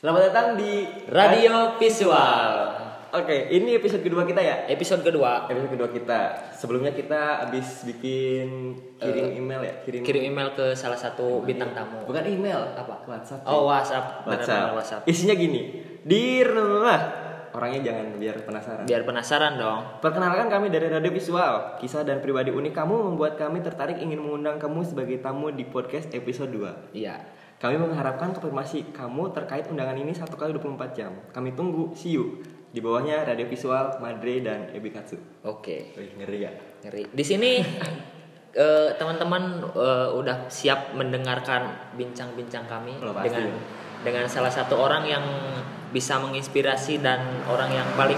Selamat datang di Radio Visual. Oke, ini episode kedua kita ya. Episode kedua. Episode kedua kita. Sebelumnya kita habis bikin kirim email ya, kirim Kirim email ke salah satu bintang tamu. bukan email, Apa? WhatsApp. Oh WhatsApp. WhatsApp. WhatsApp. Isinya gini. Di rumah. Orangnya jangan biar penasaran. Biar penasaran dong. Perkenalkan kami dari Radio Visual. Kisah dan pribadi unik kamu membuat kami tertarik ingin mengundang kamu sebagai tamu di podcast episode 2. Iya. Kami mengharapkan konfirmasi kamu terkait undangan ini satu kali 24 jam. Kami tunggu, see you. Di bawahnya Radio Visual, Madre, dan Ebikatsu. Oke. Wih, ngeri ya? Ngeri. Di sini eh, teman-teman eh, udah siap mendengarkan bincang-bincang kami Oh, pasti. dengan dengan salah satu orang yang bisa menginspirasi dan orang yang paling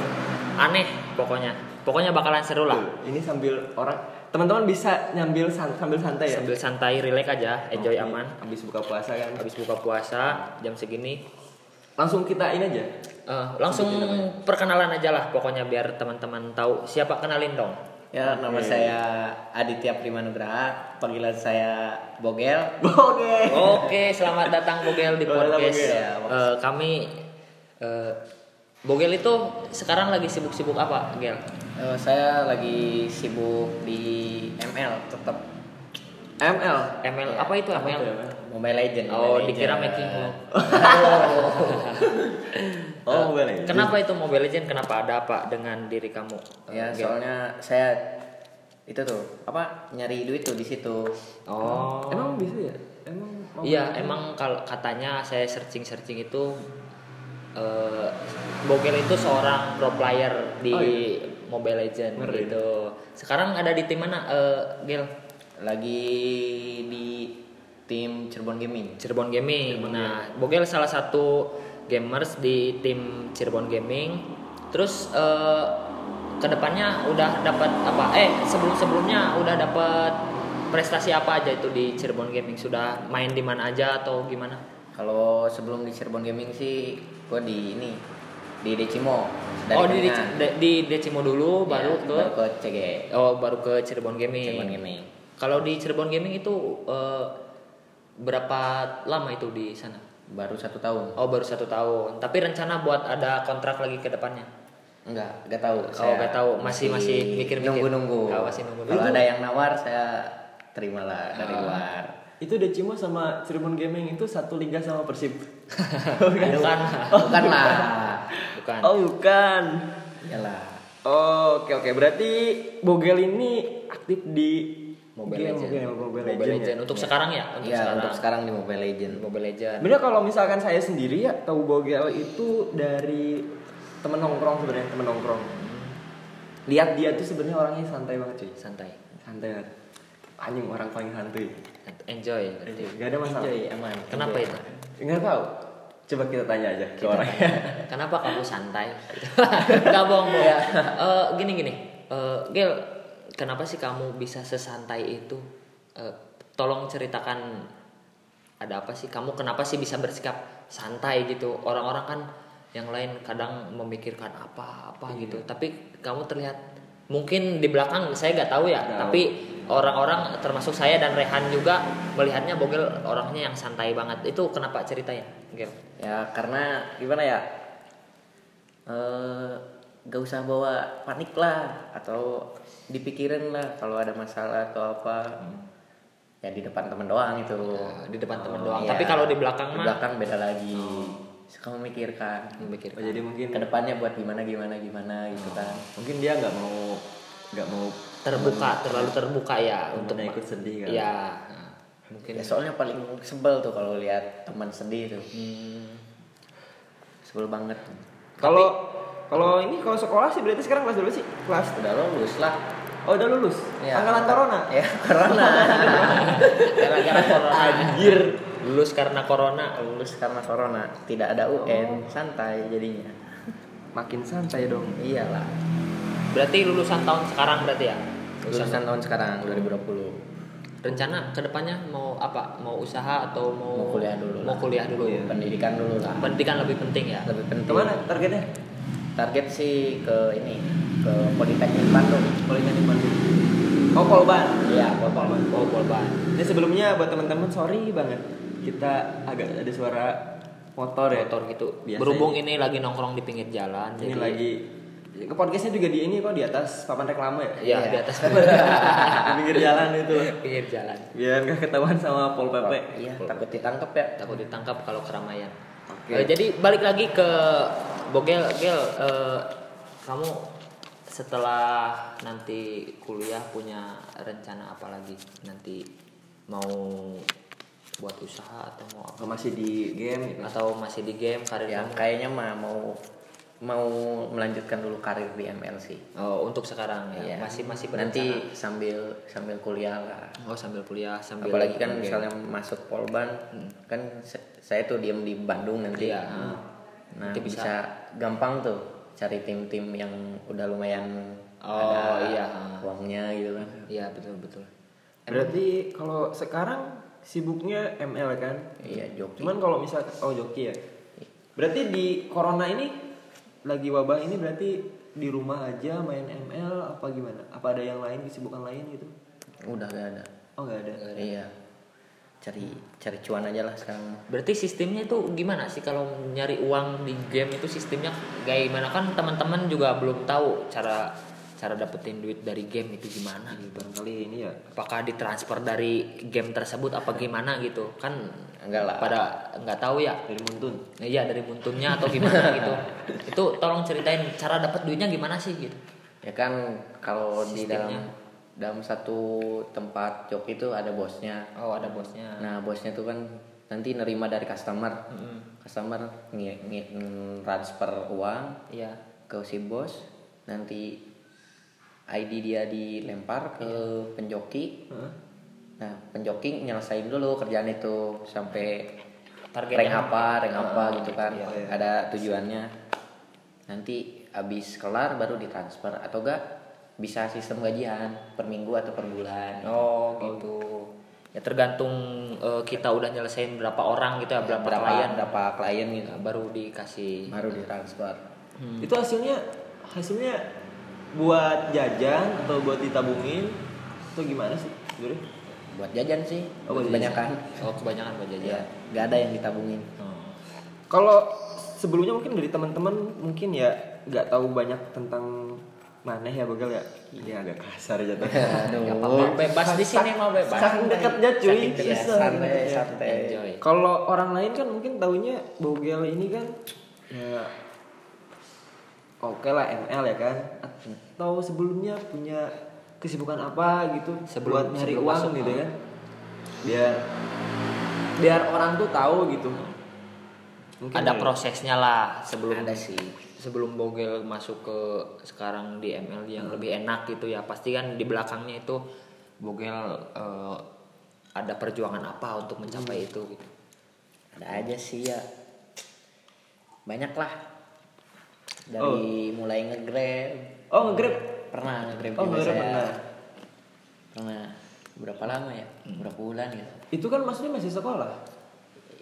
aneh pokoknya. Pokoknya bakalan seru lah. Ini sambil orang teman-teman bisa nyambil san- sambil santai ya. Sambil santai, relax aja, enjoy Oke, aman. Habis buka puasa kan. Habis buka puasa jam segini Langsung kita ini aja. Eh, langsung perkenalan aja lah pokoknya biar teman-teman tahu siapa kenalin dong. Ya, nama saya Aditya Primanugraha, panggilan saya Bogel. Oke. Oke, selamat datang Bogel di podcast. Bogel. Ya, Eh, kami eh, Bogel itu sekarang lagi sibuk-sibuk apa, Gel? Eh, saya lagi sibuk di tetap ML. ML Ya, apa itu Apa ML? tuh ya, Bang? Mobile Legend. Oh, Mobile dikira Legend. making move. Oh, Mobile Legends. Kenapa itu Mobile Legend? Kenapa ada apa dengan diri kamu? Ya, Gel? soalnya saya itu tuh apa nyari duit tuh di situ. Oh. Emang bisa ya? Emang Iya, emang kalau katanya saya searching-searching itu eh Bogel itu seorang pro player di Oh, iya. Mobile Legend Ngeri. gitu. Sekarang ada di tim mana, eh, Gel? Lagi di tim Cirebon Gaming. Cirebon Gaming. nah, Bogel salah satu gamers di tim Cirebon Gaming. Terus eh ke depannya udah dapat apa? Eh sebelum-sebelumnya udah dapat prestasi apa aja itu di Cirebon Gaming? Sudah main di mana aja atau gimana? Kalau sebelum di Cirebon Gaming sih gua di ini di Decimo. oh di, di, di Decimo dulu baru Ya, ke baru ke CG. oh baru ke Cirebon Gaming. Cirebon Gaming. Kalau di Cirebon Gaming itu eh, berapa lama itu di sana? Baru satu tahun. Oh baru satu tahun. Tapi rencana buat ada kontrak lagi ke depannya. Enggak, enggak tahu. Oh, nggak tahu. Masih- masih mikir-mikir. Nunggu-nunggu. Oh, masih nunggu-nunggu. Kalau ada yang nawar saya terimalah dari Ah. luar. Itu Decimo sama Cirebon Gaming itu satu liga sama Persib. Bukan. Bukan lah. Bukan. Oh, bukan. Iyalah. Oh, oke oke. Berarti Bogel ini aktif di Mobile game, Legend. game, Mobile, Mobile Legend. Legend. ya? Untuk sekarang ya, untuk Iya, sekarang. untuk sekarang di Mobile Legend. Mobile Legend. Bener kalau misalkan saya sendiri ya tahu Bogel itu dari temen nongkrong sebenarnya temen nongkrong. Lihat dia tuh sebenarnya orangnya santai banget cuy. Santai. Santai banget. Anjing orang paling santuy. Enjoy. berarti. Gak ada masalah. Enjoy, aman. Kenapa itu? Enggak tahu. Coba kita tanya aja ke Kita- orangnya. Kenapa kamu santai? Gak bohong bohong. Eh, gini gini. Eh, Gel, kenapa sih kamu bisa sesantai itu? Eh, tolong ceritakan ada apa sih? Kamu kenapa sih bisa bersikap santai gitu? Orang-orang kan yang lain kadang memikirkan apa-apa gitu. Tapi kamu terlihat mungkin di belakang saya nggak tahu ya. Nggak Tapi orang-orang termasuk saya dan Rehan juga melihatnya Bogel orangnya yang santai banget. Itu kenapa ceritanya, Gel? Ya karena gimana ya? Eh gak usah bawa panik lah atau dipikirin lah kalau ada masalah atau apa. Ya di depan temen doang itu. Ya, di depan temen doang. Iya. Tapi kalau di belakang Di mah belakang beda lagi. Kamu mikirkan. memikirkan. Oh, jadi mungkin Ke depannya buat gimana gimana gimana gitu kan. mungkin dia nggak mau nggak mau terbuka, terlalu terbuka ya untuk ikut sedih kan. Iya. Nah, mungkin Ya soalnya paling sebel tuh kalau lihat teman sedih tuh. Hmm, Sebel banget. Kalau kalau ini kalau sekolah sih berarti sekarang kelas berapa sih? Kelas Udah lulus lah. Oh udah lulus. Ya. Angkatan corona. Ya corona. gara-gara corona. Anjir. Lulus karena corona. lulus karena corona. Tidak ada UN, santai jadinya. Makin santai dong. Iyalah. Berarti lulusan tahun sekarang berarti ya? Lulusan tahun sekarang 2020. Rencana ke depannya mau apa? Mau usaha atau mau Mau kuliah dulu Mau lah. kuliah dulu. Iya. Pendidikan dulu lah. Pendidikan lebih penting ya. Lebih penting. Ke mana targetnya? Target sih ke ini, ke Politeknik Bandung. Politeknik Bandung. Oh Polban. Iya, Polban. Oh, Polban. Ini sebelumnya buat teman-teman sorry banget kita agak ada suara motor ya. motor gitu. Biasa Berhubung ini lagi nongkrong di pinggir jalan, Ini jadi lagi ke podcastnya juga di ini kok di atas papan reklame ya. ya Iya. di atas pinggir jalan itu. pinggir jalan. Biar nggak ketahuan sama pol pp. Iya, takut ditangkap ya. Takut ditangkap kalau keramaian. Oke. Eh, jadi balik lagi ke Bogel, Gel, eh, kamu setelah nanti kuliah punya rencana apa lagi? Nanti mau buat usaha atau mau apa? Masih di game gitu. Atau masih di game karir Ya kamu? kayaknya mah mau mau melanjutkan dulu karir di ML sih. Oh, untuk sekarang ya. Iya. Masih masih nanti berencana. sambil sambil kuliah lah. Oh, sambil kuliah, sambil Apalagi kan game. misalnya masuk Polban, kan se- saya tuh diem di Bandung nanti. Iya. Nah Nanti bisa. bisa. gampang tuh cari tim-tim yang udah lumayan Oh, ada iya. uangnya gitu kan. Iya, betul betul. Berarti kalau sekarang sibuknya ML kan? Iya joki. Cuman kalau misal oh joki ya. Berarti di corona ini lagi wabah ini berarti di rumah aja main ML apa gimana? Apa ada yang lain kesibukan lain gitu? udah gak ada. Oh nggak ada. Iya. Cari cari cuan aja lah sekarang. Berarti sistemnya itu gimana sih kalau nyari uang di game itu sistemnya kayak gimana kan teman-teman juga belum tahu cara cara dapetin duit dari game itu gimana gitu. Barangkali ini ya. Apakah ditransfer dari game tersebut apa gimana gitu kan Enggak lah. pada nggak tahu ya Dari Muntun. Nah, iya dari muntunnya atau gimana gitu itu tolong ceritain cara dapat duitnya gimana sih gitu Ya kan kalau di dalam dalam satu tempat joki itu ada bosnya. oh ada bosnya Nah bosnya tuh kan nanti nerima dari customer. Customer ngi- ngi- transfer uang iya ke si bos. Nanti ID dia dilempar ke penjoki. Hah? Nah penjoki nyelesain dulu kerjaan itu sampai Targetnya. rank apa, rank apa gitu kan. iya, iya. Ada tujuannya. Nanti habis kelar baru ditransfer atau enggak bisa sistem gajian per minggu atau per bulan. oh gitu ya tergantung eh, kita udah nyelesain berapa orang gitu ya berapa, berapa klien berapa klien gitu baru dikasih baru ditransfer. Itu hasilnya hasilnya buat jajan atau buat ditabungin atau gimana sih? Sebenarnya? Buat jajan sih, Oh, buat kebanyakan. oh kebanyakan buat Ya, jajan nggak ada yang ditabungin. Oh. Kalau sebelumnya mungkin dari teman-teman mungkin ya nggak tahu banyak tentang maneh ya begal ya. Iya agak kasar. Aduh. Nggak apa-apa, bebas di sini mau bebas Saking dekatnya cuy. Ya, santai, santai. Kalau orang lain kan mungkin taunya Bogel ini kan ya oke lah ML ya kan atau sebelumnya punya kesibukan apa gitu Sebelum- buat nyari sebelum uang gitu ah. kan biar biar orang tuh tahu gitu mungkin ada ya. prosesnya lah sebelum Ada sih. sebelum Bogel masuk ke sekarang di ML yang lebih enak gitu ya pasti kan di belakangnya itu Bogel eh, ada perjuangan apa untuk mencapai itu gitu Ada aja sih ya. Banyak lah. Dari mulai nge-grab. oh nge-grab Pernah nge-grab oh nge-grab pernah Pernah. Berapa lama ya? Berapa bulan gitu. itu kan maksudnya masih sekolah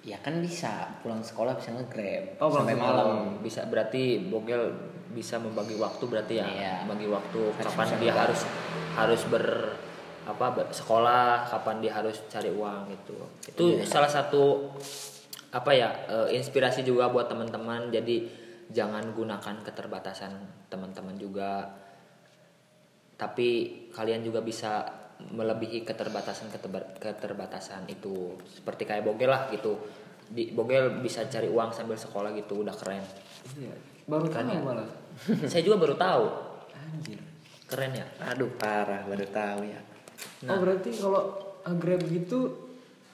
Ya kan bisa pulang sekolah bisa nge-grab Oh, sampai sekolah. malam. bisa berarti Bogel bisa membagi waktu berarti ya Iya. bagi waktu Harus kapan dia harus harus ber apa ber- sekolah kapan dia harus cari uang gitu itu Iya. salah satu apa ya eh, inspirasi juga buat teman-teman jadi jangan gunakan keterbatasan teman-teman juga tapi kalian juga bisa melebihi keterbatasan keterba- keterbatasan itu seperti kayak Bogel lah gitu di Bogel bisa cari uang sambil sekolah gitu udah keren Iya. baru Keren tahu ya? malah saya juga baru tahu anjir keren ya Aduh parah baru tahu ya. Nah. oh berarti kalau grab gitu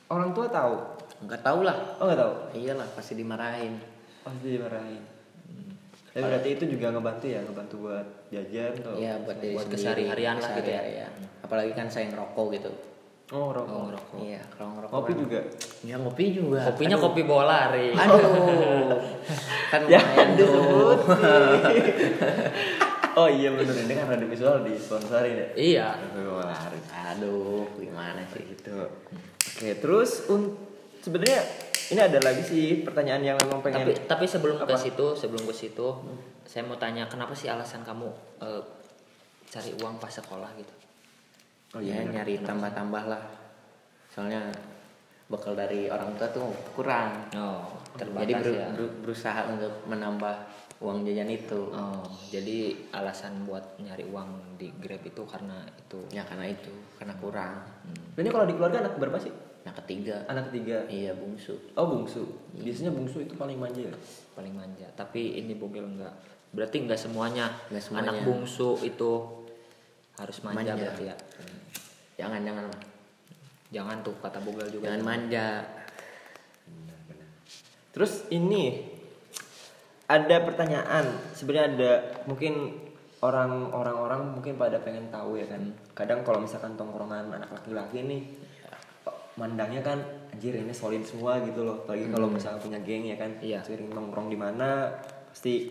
orang tua tahu Enggak tahu lah. oh nggak tahu Iyalah pasti dimarahin. pasti dimarahin tapi berarti itu juga ngebantu ya ngebantu buat jajan atau Iya buat diri Buat kesehari-harian lah gitu ya. Kesehari-harian. Apalagi kan saya ngerokok gitu. oh rokok oh ngerokok Iya kalau ngerokok. kopi kan- juga Ya ngopi juga. kopinya kopi bola lari Aduh. kan ya lumayan tuh. oh iya bener ini kan radio visual di sponsorin ya iya lari Aduh gimana sih gitu oke terus un sebenarnya ini ada lagi sih pertanyaan yang memang pengen tapi tapi sebelum ke situ sebelum ke situ saya mau tanya kenapa sih alasan kamu eh, cari uang pas sekolah gitu? Oh ya iya nyari tambah-tambah lah. Soalnya bekal dari orang tua tuh kurang. oh terbatas jadi beru- ya. beru- berusaha untuk menambah uang jajan itu. Oh jadi alasan buat nyari uang di grab itu karena itu? Ya karena itu karena kurang. Dan ini kalau di keluarga anak berapa sih? Nah ketiga Anak ketiga. iya bungsu Oh bungsu. Biasanya bungsu itu paling manja ya. paling manja tapi ini bogel enggak berarti enggak semuanya, Nggak semuanya. anak bungsu itu harus manja, Manja. berarti ya jangan jangan jangan tuh kata bogel juga jangan manja Terus ini ada pertanyaan. Sebenarnya ada mungkin orang orang-orang mungkin pada pengen tahu ya kan. Kadang kalau misalkan tongkrongan anak laki-laki nih mandangnya kan anjir ini solid semua gitu loh. Apalagi kalau misalkan punya geng ya kan. Iya. Sering nongkrong di mana pasti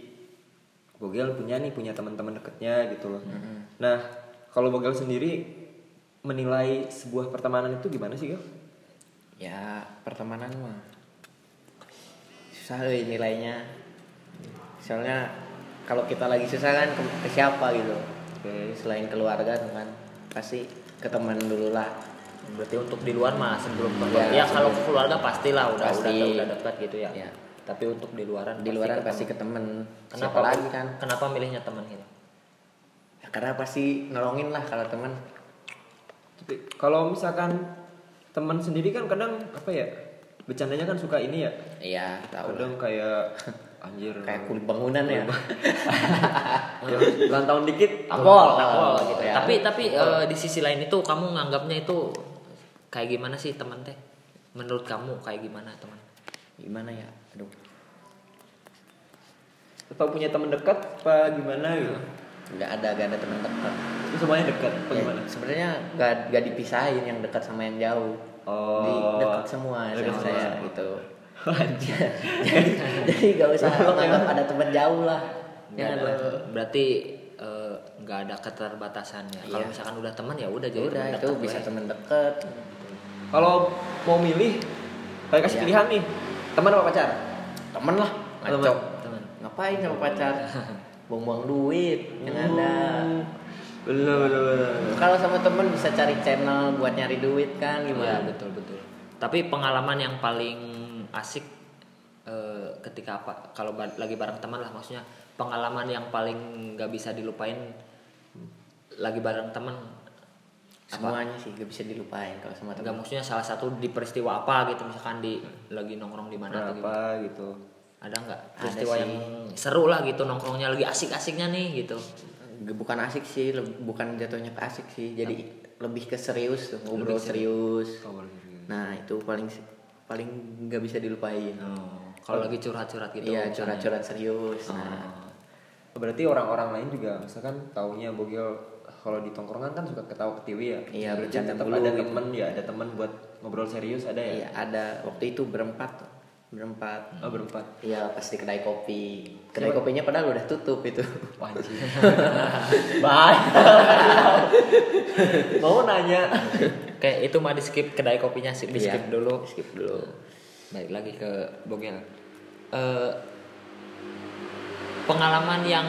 Bogel punya nih punya teman-teman deketnya gitu loh. Nah, kalau Bogel sendiri menilai sebuah pertemanan itu gimana sih, Gel? ya pertemanan mah susah euy nilainya soalnya kalau kita lagi susah kan ke, ke siapa gitu Oke. selain keluarga kan pasti ke teman dulu lah berarti untuk di luar mah sebelum ke ya, Ya, kalau ke keluarga pastilah udah Pasti. udah udah dekat gitu ya. Ya. tapi untuk di luaran di luaran pasti ke teman. temen kenapa siapa lagi kan kenapa milihnya teman gitu ya, karena pasti nolongin lah kalau temen Tapi kalau misalkan teman sendiri kan kadang apa ya bercandanya kan suka ini ya iya tahu lah kadang kayak anjir kayak kulit bangunan ya ya, ulang tahun dikit Tampol, tampol oh, gitu. ya. Tapi tapi eh, di sisi lain itu kamu nganggapnya itu kayak gimana sih teman teh? Menurut kamu kayak gimana teman? gimana ya? Aduh. Atau punya teman dekat apa gimana gitu? Nggak ada gak ada teman dekat. Itu semuanya dekat apa Ya, gimana? sebenarnya gak, gak dipisahin yang dekat sama yang jauh. Oh. Di, dekat semua Dekat sama semua. saya gitu. Jadi jadi gak usah menganggap ada teman jauh lah. Jangan lah. Berarti eh, nggak ada keterbatasannya. Kalau Iya. misalkan udah teman ya udah Ya jadi udah teman itu dekat bisa teman dekat kalau mau milih kayak kasih Iya. pilihan nih. Teman apa pacar? Temen lah ngaco. Teman. ngapain sama pacar? Buang-buang duit yang ada bener bener bener kalau sama temen bisa cari channel buat nyari duit kan gimana? Betul betul. Tapi pengalaman yang paling asik eh, ketika apa? Kalau ba- lagi bareng teman lah maksudnya pengalaman yang paling nggak bisa dilupain lagi bareng teman semuanya sih gak bisa dilupain kalau sama temen. maksudnya salah satu di peristiwa apa gitu misalkan di lagi nongkrong di mana atau apa gitu? Ada nggak Ada peristiwa sih. yang seru lah gitu nongkrongnya lagi asik-asiknya nih gitu. bukan asik sih bukan jatuhnya ke asik sih jadi lebih ke serius tuh ngobrol serius. nah itu paling paling nggak bisa dilupain. Oh, kalau lagi curhat-curhat gitu. iya curhat-curhat serius Oh. nah berarti orang-orang lain juga misalkan taunya Bogel kalau di tongkrongan kan suka ketawa ketiwi ya Iya, berarti bercanda tetap ada gitu. temen ya ada temen buat ngobrol serius ada ya iya ada waktu itu berempat tuh berempat oh berempat iya pasti kedai kopi kedai kopinya padahal udah tutup itu Wajib. Bye. Mau nanya. Kayak itu mah di skip kedai kopinya sih di skip Iya, dulu. skip dulu Balik lagi ke Bogel. Eh, pengalaman yang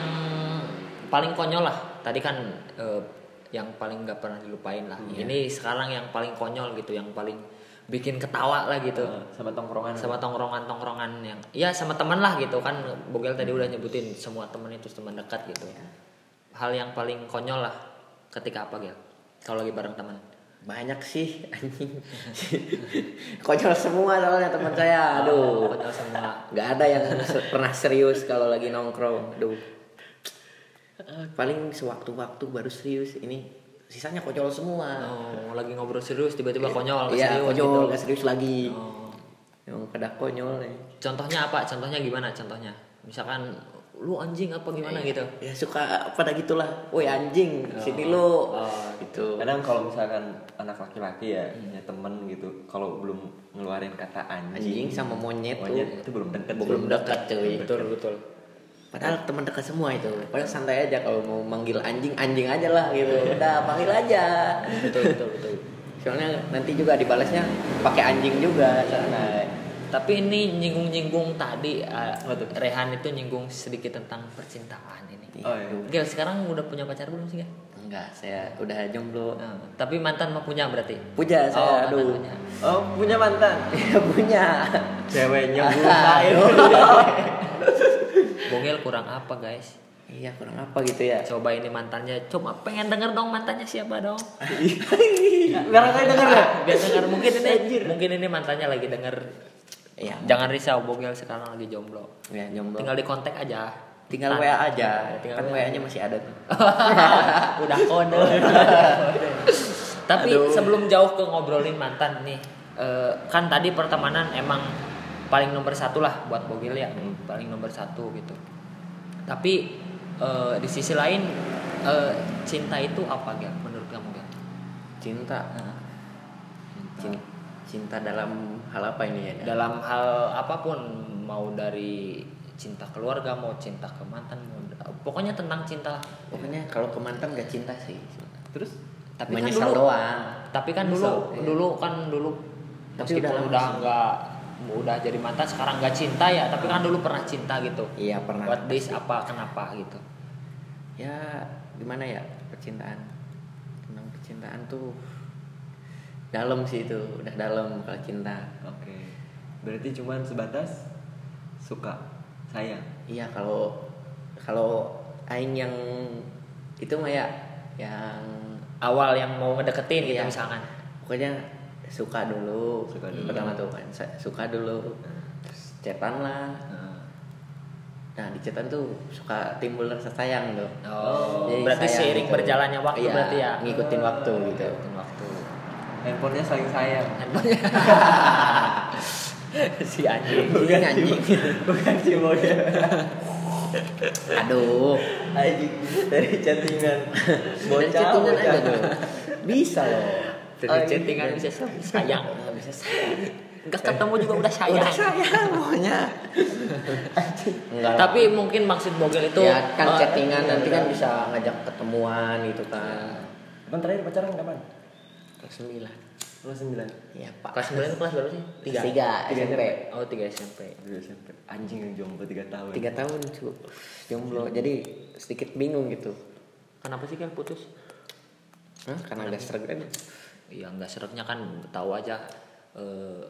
paling konyol lah. Tadi kan eh, yang paling nggak pernah dilupain lah. Ini sekarang yang paling konyol gitu, yang paling bikin ketawa lah gitu. Eh, sama tongkrongan. Sama tongkrongan-tongkrongan yang ya sama teman lah gitu kan. Bogel tadi udah nyebutin semua teman itu teman dekat gitu. Hal yang paling konyol lah ketika apa Gel? Kalau lagi bareng teman. banyak sih anjing konyol semua soalnya teman saya aduh Konyol semua. nggak ada yang pernah serius kalau lagi nongkrong aduh paling sewaktu-waktu baru serius ini sisanya konyol semua. Oh, lagi ngobrol serius tiba-tiba konyol nggak iya serius konyol gitu. nggak serius lagi. Oh. yang pada konyol nih. Contohnya apa? Contohnya gimana? Contohnya, misalkan lu anjing apa gimana? Gitu? ya suka pada gitulah. Woi anjing sini lu. Oh, gitu. Kadang kalau misalkan anak laki-laki ya punya temen gitu, kalau belum ngeluarin kata anjing, anjing sama monyet tuh. monyet itu belum deket. belum dekat cuy. Betul betul. Padahal teman dekat semua itu. Padahal santai aja kalau mau manggil anjing, anjing aja lah gitu. Udah panggil aja. Betul betul betul. Soalnya nanti juga dibalasnya pakai anjing juga santai. Tapi ini nyinggung-nyinggung tadi uh? Rehan itu nyinggung sedikit tentang percintaan ini. Oh iya. Gel sekarang udah punya pacar belum sih Gel? Enggak, saya udah jomblo. Nah, tapi mantan mah punya berarti. Puja Oh, saya, mantan aduh. punya. Oh, punya mantan. Iya punya. Ceweknya buta itu. Bogel kurang apa guys? Iya kurang apa gitu ya? Coba ini mantannya, coba pengen denger dong mantannya siapa dong? Barangkali denger ya. Biar denger mungkin ini mungkin ini mantannya lagi denger. Iya. Jangan risau, Bogel sekarang lagi jomblo. Ya jomblo. Tinggal di kontak aja. Tinggal WA aja. Tinggal kan WA. WA-nya masih ada tuh. Udah kode. Tapi Aduh. sebelum jauh ke ngobrolin mantan nih, eh, kan tadi pertemanan emang paling nomor satu lah buat Bogil ya, paling nomor satu gitu. Tapi eh, di sisi lain eh, cinta itu apa Gel menurut kamu Gel? Cinta. Cin- Cinta dalam hal apa ini ya? Dalam hal apa pun mau dari cinta keluarga mau cinta ke mantan mau pokoknya tentang cinta lah. Pokoknya kalau ke mantan gak cinta sih. Terus Tapi kan Menyesal dulu- doang. Tapi kan Menyesal, dulu iya. dulu kan dulu Tapi meskipun udah udah lama sih. nggak udah jadi mantan sekarang nggak cinta ya tapi kan dulu pernah cinta gitu Iya pernah. what this apa kenapa gitu Ya gimana ya percintaan. Tentang percintaan tuh dalam sih itu, udah dalam kalau cinta. Oke. Berarti cuman sebatas suka, sayang. Iya kalau kalau aing yang itu mah ya yang awal yang mau ngedeketin gitu Iya. misalkan pokoknya suka dulu. Suka dulu. pertama tuh kan suka dulu. Terus? Chatan lah. Nah, nah di chatan tuh suka timbul rasa sayang tuh. Oh. Jadi berarti sayang seiring gitu. berjalannya waktu Iya, berarti ya? ngikutin waktu gitu. ngikutin waktu. Handphonenya saling sayang. handphonenya. Si anjing. Bukan anjing Bukan si Bogel. aduh. Anjing dari chattingan. dari Bocah, chattingan bocah. aja tuh. Bisa loh dari Anjing. chattingan bisa sayang. Bisa sayang. Nggak ketemu juga udah sayang udah sayang. pokoknya enggak. Lah. tapi mungkin maksud Bogel itu ya kan eh, chattingan nanti kan bisa ngajak ketemuan gitu kan. Kapan terakhir pacaran? Kapan? kelas sembilan. Kelas 9. iya pak. Kelas 9 itu kelas berapa sih? Tiga. tiga Tiga SMP oh tiga SMP Dulu SMP. Anjing yang jomblo 3 tahun. tiga tahun cu jomblo. Jadi sedikit bingung gitu. Kenapa sih kan putus? Hah? karena ada Instagram Iya nggak seretnya kan tahu aja eh,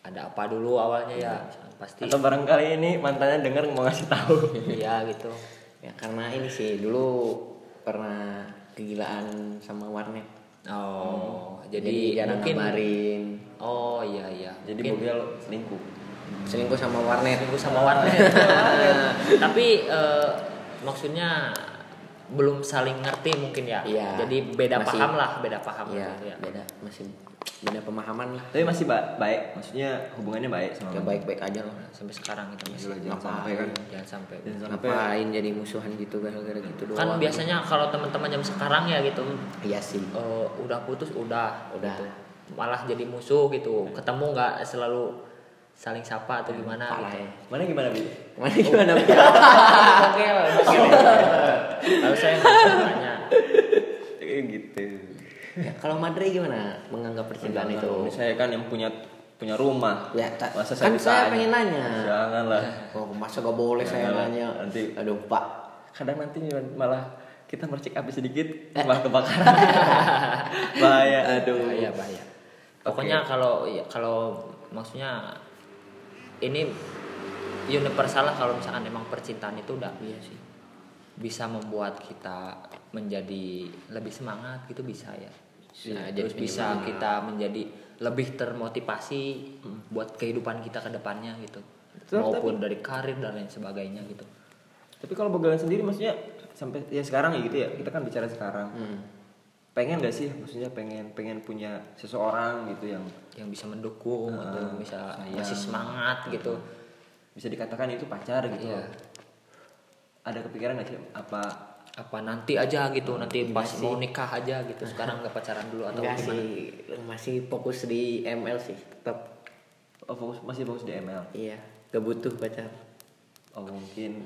ada apa dulu awalnya ya pasti Atau barangkali ini mantannya denger mau ngasih tahu. iya gitu. Ya karena ini sih dulu pernah kegilaan sama warnet. Oh jadi, jadi, jarang mungkin ngabarin. Oh iya iya. Jadi Mungkin Bogel selingkuh. selingkuh sama warnet. Minggu sama warnet. Tapi eh, maksudnya belum saling ngerti mungkin ya Iya. jadi beda Masih- paham lah beda paham Iya, gitu ya. beda masih beda pemahaman lah Tapi masih ba- baik, maksudnya hubungannya baik sama ya baik-baik aja lah sampai sekarang itu masih Iyalah, jangan Ngapain? sampai kan. jangan sampai Jangan sampai ngapain jadi musuhan gitu gara-gara gitu doang kan biasanya kalau teman-teman jam sekarang ya gitu iya sih eh, udah putus udah Udah. gitu. malah jadi musuh gitu ketemu nggak selalu saling sapa atau gimana parah gitu ya Mana gimana, Bi? mana gimana Bi? oke lalu saya nggak bisa tanya Kayak gitu. ya, kalau Madre gimana menganggap percintaan itu saya kan yang punya punya rumah. ya ta- Masa kan bisa saya pengen nanya Janganlah. oh masa gak boleh saya Janganlah. nanya Nanti- aduh pak Kadang nanti malah kita mercik api sedikit malah kebakaran. Bahaya. Aduh. bahaya bahaya pokoknya kalau ya, kalau maksudnya ini universal lah kalau misalkan emang percintaan itu udah iya sih bisa membuat kita menjadi lebih semangat gitu bisa ya Bisa, jadi terus bisa kita menjadi lebih termotivasi buat kehidupan kita ke depannya gitu maupun dari karir dan lain sebagainya gitu Tapi kalau Bogelan sendiri maksudnya sampai ya sekarang ya gitu ya. Kita kan bicara sekarang. Hmm. Pengen gak sih maksudnya pengen pengen punya seseorang gitu yang yang bisa mendukung Ah, atau bisa sayang. masih semangat gitu bisa dikatakan itu pacar gitu. Iya. Ada kepikiran gak sih apa apa nanti aja gitu nanti pas sih. mau nikah aja gitu sekarang nggak pacaran dulu atau Enggak gimana sih masih fokus di ML sih tetap oh, fokus masih fokus di ML? iya gak butuh pacar Oh mungkin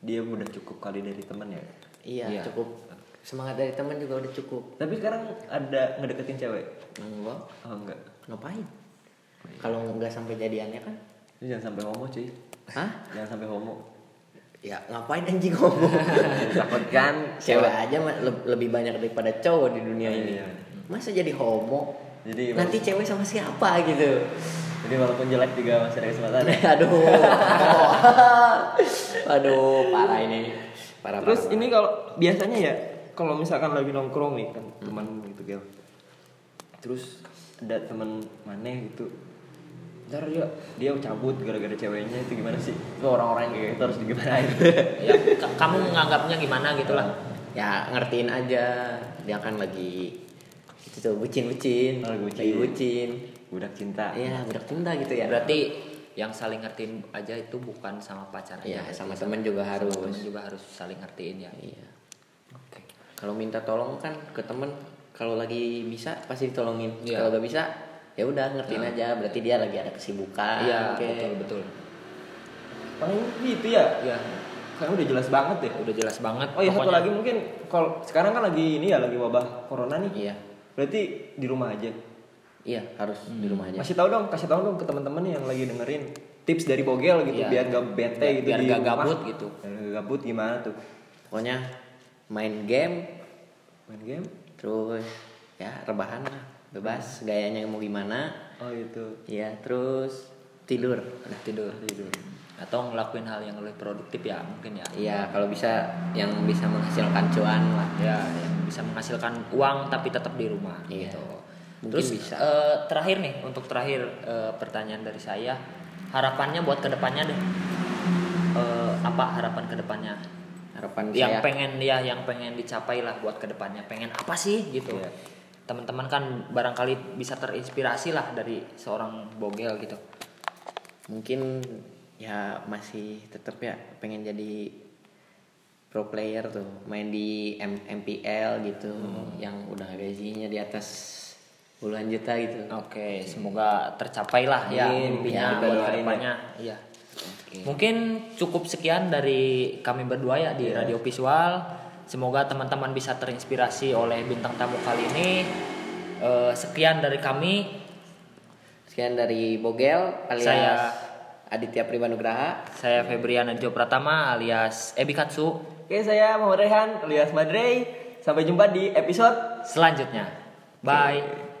dia udah cukup kali dari temen ya. iya Iya. cukup semangat dari teman juga udah cukup. Tapi sekarang ada ngedeketin cewek? enggak. Oh enggak. ngapain? Kalau nggak sampai jadiannya kan? Lu jangan sampai homo cuy. hah? Jangan sampai homo. ya ngapain anjing ngomong takut kan? Cewek aja lebih banyak daripada cowok di dunia ini. Iya. masa jadi homo? Jadi nanti cewek sama siapa gitu? Jadi walaupun jelek juga masih ada kesempatan. Ya. aduh aduh parah ini. Parah Terus parah, ini kalau biasanya ya kalau misalkan lagi nongkrong nih kan teman gitu Gel. Terus ada teman maneh gitu. Ntar dia dia cabut gara-gara ceweknya itu gimana sih? Itu orang-orang yang kayak gitu harus digimanain. ya ka- kamu menganggapnya gimana gitulah ya ngertiin aja dia kan lagi itu tuh bucin bucin Oh, lagi bucin. lagi bucin Budak cinta. iya budak cinta gitu ya berarti yang saling ngertiin aja itu bukan sama pacar aja Iya, berarti sama temen juga harus. temen juga harus saling ngertiin ya iya kalau minta tolong kan ke temen kalau lagi bisa pasti ditolongin Iya. kalau gak bisa ya udah ngertiin Ya. aja berarti dia lagi ada kesibukan iya Oke. betul betul Paling gitu ya. ya Kayaknya udah jelas banget ya. udah jelas banget Oh iya satu lagi mungkin kalau sekarang kan lagi ini ya lagi wabah corona nih. iya Berarti di rumah aja. iya harus di rumah aja Masih tahu dong, kasih tahu dong ke teman-teman yang lagi dengerin tips dari Bogel gitu Iya. biar gak bete Biar- gitu biar di gak rumah. gabut gitu. Biar gak gabut gimana tuh? pokoknya main game. Main game? terus ya rebahan lah. Bebas gayanya mau gimana. Oh gitu. iya terus tidur. Udah tidur. Tidur. Atau ngelakuin hal yang lebih produktif ya mungkin ya. Iya kalau bisa yang bisa menghasilkan cuan lah. Ya yang bisa menghasilkan uang tapi tetap di rumah Iya. gitu. Mungkin Terus bisa. eh, terakhir nih untuk terakhir eh, pertanyaan dari saya. Harapannya buat ke depannya deh. Eh, apa harapan ke depannya harapan yang saya pengen ya yang pengen dicapai lah buat ke depannya pengen apa sih gitu Iya. teman-teman kan barangkali bisa terinspirasi lah dari seorang bogel gitu mungkin ya masih tetap ya pengen jadi pro player tuh main di M- MPL gitu yang udah gajinya di atas puluhan juta gitu Oke, semoga tercapai lah ya mimpinya Ya, buat ya. ke depannya. Iya. Mungkin cukup sekian dari kami berdua ya di Radio Visual. Semoga teman-teman bisa terinspirasi oleh bintang tamu kali ini. Eh, sekian dari kami. sekian dari Bogel alias Saya- Aditya Primanugraha Saya Febrian Adjo Pratama alias Ebi Katsu. Oke, saya Muhammad Rehan alias Madrey. Sampai jumpa di episode Selanjutnya. Bye.